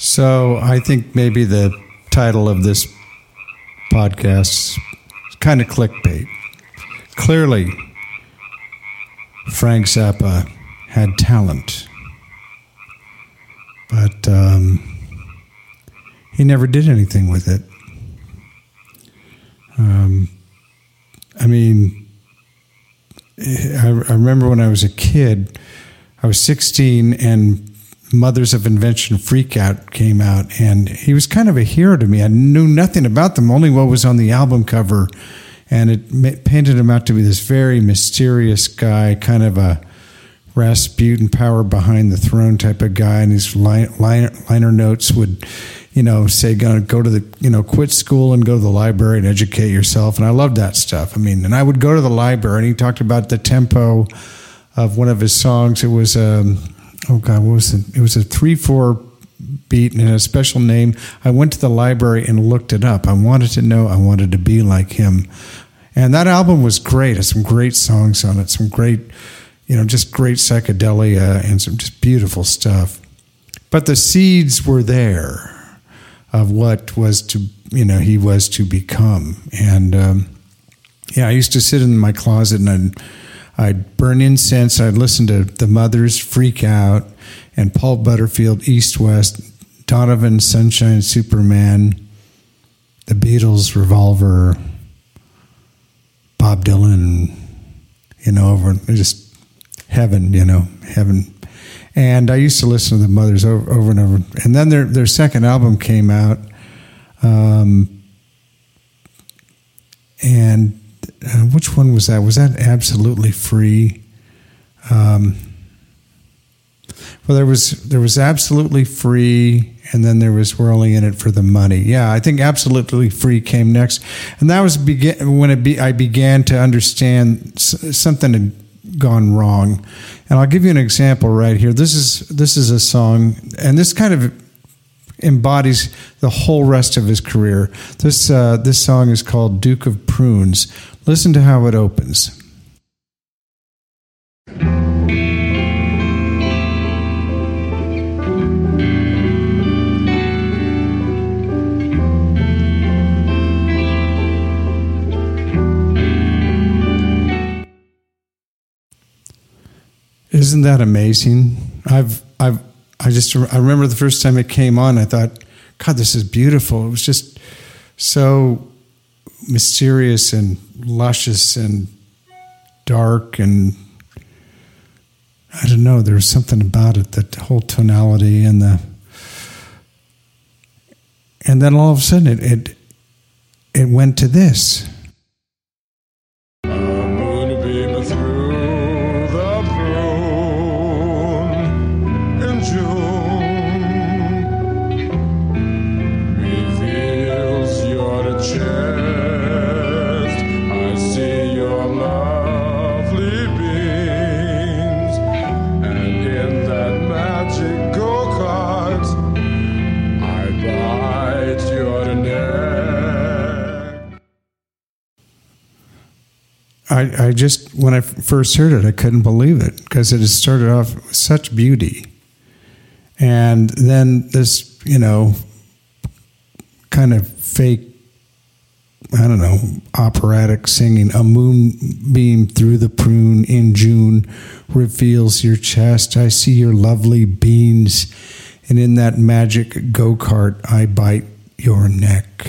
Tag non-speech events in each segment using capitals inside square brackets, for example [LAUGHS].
So I think maybe the title of this podcast is kind of clickbait. Clearly, Frank Zappa had talent, but um, he never did anything with it. Um, I mean, I, I remember when I was a kid, I was 16 and Mothers of Invention Freak Out came out, and he was kind of a hero to me. I knew nothing about them, only what was on the album cover, and it painted him out to be this very mysterious guy, kind of a Rasputin power behind the throne type of guy, and his liner, liner notes would, you know, say, "Gonna go to the, you know, quit school and go to the library and educate yourself." And I loved that stuff. I mean, and I would go to the library, and he talked about the tempo of one of his songs. It was, um, oh God, what was it? It was a three four beat and a special name. I went to the library and looked it up. I wanted to know. I wanted to be like him. And that album was great. It had some great songs on it, some great you know, just great psychedelia and some just beautiful stuff. But the seeds were there of what was to, you know, he was to become. And um, yeah, I used to sit in my closet and I'd, I'd burn incense. I'd listen to the mothers freak out and Paul Butterfield, East West, Donovan, Sunshine, Superman, the Beatles, Revolver, Bob Dylan, you know, over just heaven, you know, heaven. And I used to listen to the Mothers over, over and over. And then their their second album came out, um, and uh, which one was that? Was that absolutely free? Um, well, there was there was absolutely free, and then there was we're only in it for the money. Yeah, I think absolutely free came next, and that was begin when it be, I began to understand something had gone wrong. And I'll give you an example right here. This is this is a song, and this kind of embodies the whole rest of his career. This uh, this song is called Duke of Prunes. Listen to how it opens. Isn't that amazing? I've I've I just I remember the first time it came on. I thought, God, this is beautiful. It was just so mysterious and luscious and dark and I don't know. There was something about it that whole tonality and the and then all of a sudden it it, it went to this. I, I just, when I first heard it, I couldn't believe it because it had started off with such beauty. And then this, you know, kind of fake, I don't know, operatic singing, a moonbeam through the prune in June reveals your chest. I see your lovely beans, and in that magic go kart, I bite your neck.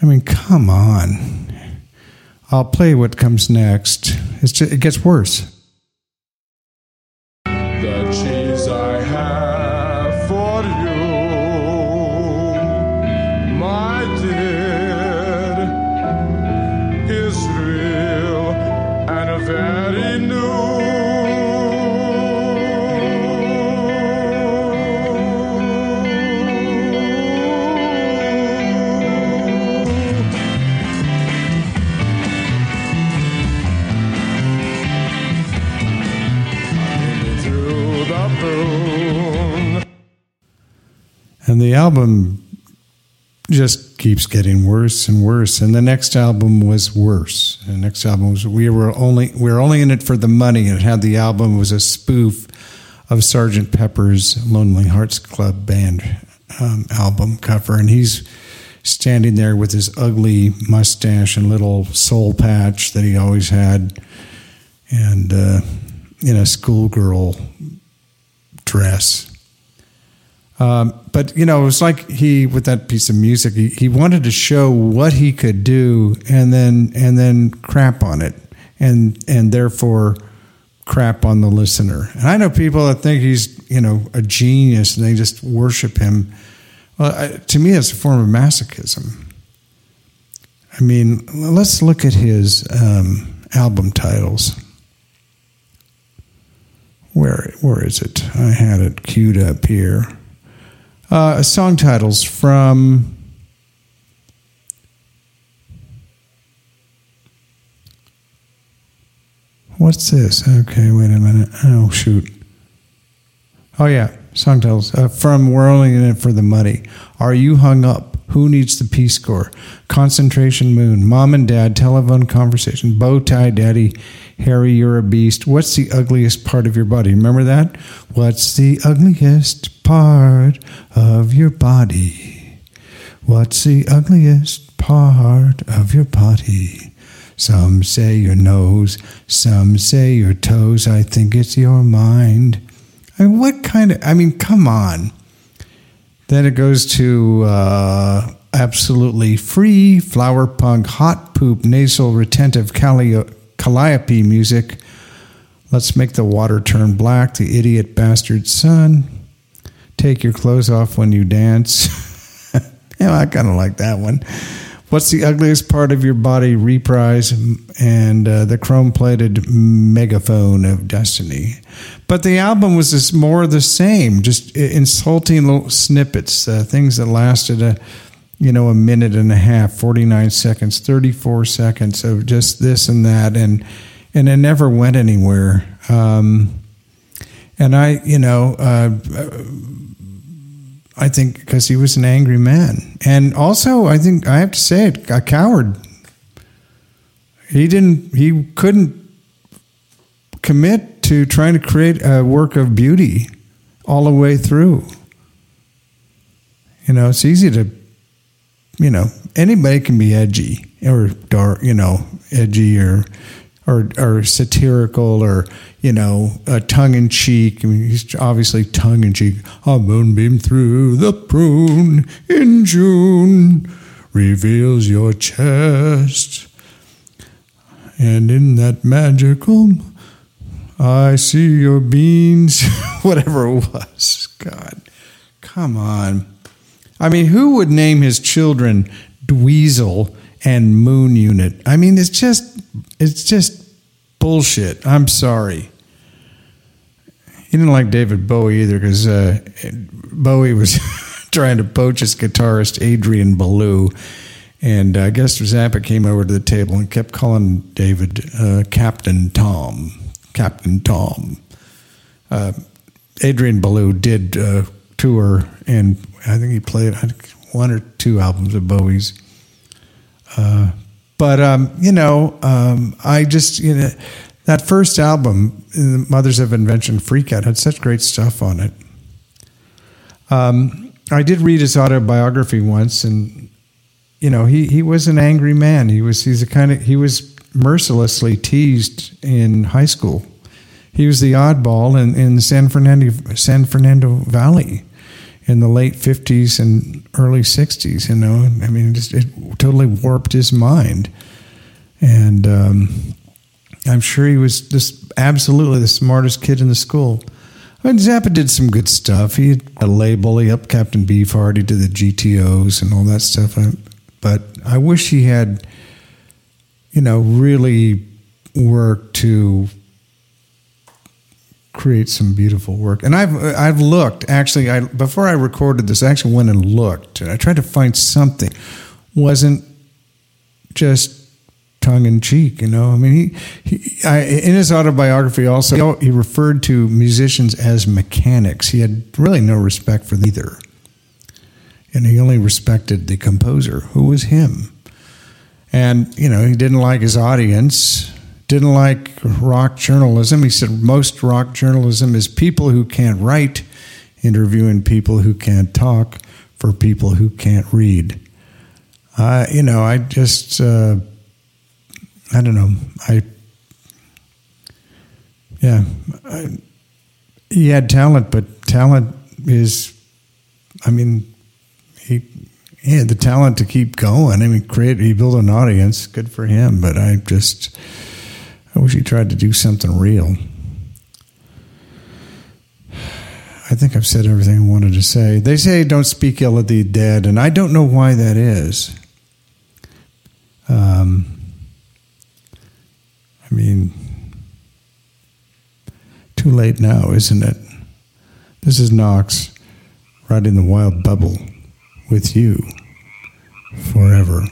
I mean, come on. I'll play what comes next. Just, it gets worse. The album just keeps getting worse and worse. And the next album was worse. The next album was we were only we were only in it for the money. And It had the album was a spoof of Sergeant Pepper's Lonely Hearts Club Band um, album cover, and he's standing there with his ugly mustache and little soul patch that he always had, and uh, in a schoolgirl dress. Um, but you know, it was like he with that piece of music. He, he wanted to show what he could do, and then and then crap on it, and and therefore crap on the listener. And I know people that think he's you know a genius and they just worship him. Well, I, to me, it's a form of masochism. I mean, let's look at his um, album titles. Where where is it? I had it queued up here. Uh, song titles from What's this? Okay, wait a minute. Oh, shoot. Oh, yeah. Song titles. Uh, from We're in It for the Money. Are You Hung Up? Who Needs the Peace Corps? Concentration Moon. Mom and Dad. Telephone Conversation. Bow Tie Daddy. Harry, You're a Beast. What's the ugliest part of your body? Remember that? What's the ugliest part of your body? What's the ugliest part of your body? Some say your nose, some say your toes. I think it's your mind. I mean, what kind of, I mean, come on. Then it goes to uh, absolutely free flower punk, hot poop, nasal, retentive, calliope music. Let's make the water turn black, the idiot bastard son. Take your clothes off when you dance. [LAUGHS] yeah, I kind of like that one. What's the ugliest part of your body? Reprise and uh, the chrome plated megaphone of destiny. But the album was just more of the same, just insulting little snippets, uh, things that lasted a you know a minute and a half, forty nine seconds, thirty four seconds of just this and that, and and it never went anywhere. Um, and I, you know. Uh, I think because he was an angry man, and also I think I have to say it, a coward. He didn't. He couldn't commit to trying to create a work of beauty all the way through. You know, it's easy to, you know, anybody can be edgy or dark, you know, edgy or or or satirical or you know, uh, tongue in cheek. I mean, he's obviously tongue in cheek. A moonbeam through the prune in June reveals your chest. And in that magical, I see your beans, [LAUGHS] whatever it was. God, come on. I mean, who would name his children Dweezil and Moon Unit? I mean, it's just, it's just bullshit. I'm sorry. He didn't like David Bowie either because uh, Bowie was [LAUGHS] trying to poach his guitarist Adrian Belew. And I guess Zappa came over to the table and kept calling David uh, Captain Tom. Captain Tom. Uh, Adrian Belew did uh, tour, and I think he played one or two albums of Bowie's. Uh, but um, you know, um, I just you know that first album, Mothers of Invention Freak Out, had such great stuff on it. Um, I did read his autobiography once, and you know, he he was an angry man. He was he's a kind of he was mercilessly teased in high school. He was the oddball in, in San Fernando San Fernando Valley in the late 50s and early 60s. You know, I mean, it, just, it totally warped his mind. And um, I'm sure he was just absolutely the smartest kid in the school. I mean, Zappa did some good stuff. He had a label, he up Captain Beefheart, he did the GTOs and all that stuff. But I wish he had, you know, really worked to create some beautiful work. And I've I've looked actually. I before I recorded this, I actually went and looked, and I tried to find something. wasn't just tongue in cheek, you know. I mean, he, he I, in his autobiography also he referred to musicians as mechanics. He had really no respect for either, and he only respected the composer, who was him. And you know, he didn't like his audience didn't like rock journalism. He said most rock journalism is people who can't write interviewing people who can't talk for people who can't read. I, you know, I just, uh, I don't know. I, yeah, I, he had talent, but talent is, I mean, he, he had the talent to keep going. I mean, create, he built an audience. Good for him. But I just, I wish he tried to do something real. I think I've said everything I wanted to say. They say don't speak ill of the dead, and I don't know why that is. Um, I mean, too late now, isn't it? This is Knox riding the wild bubble with you forever.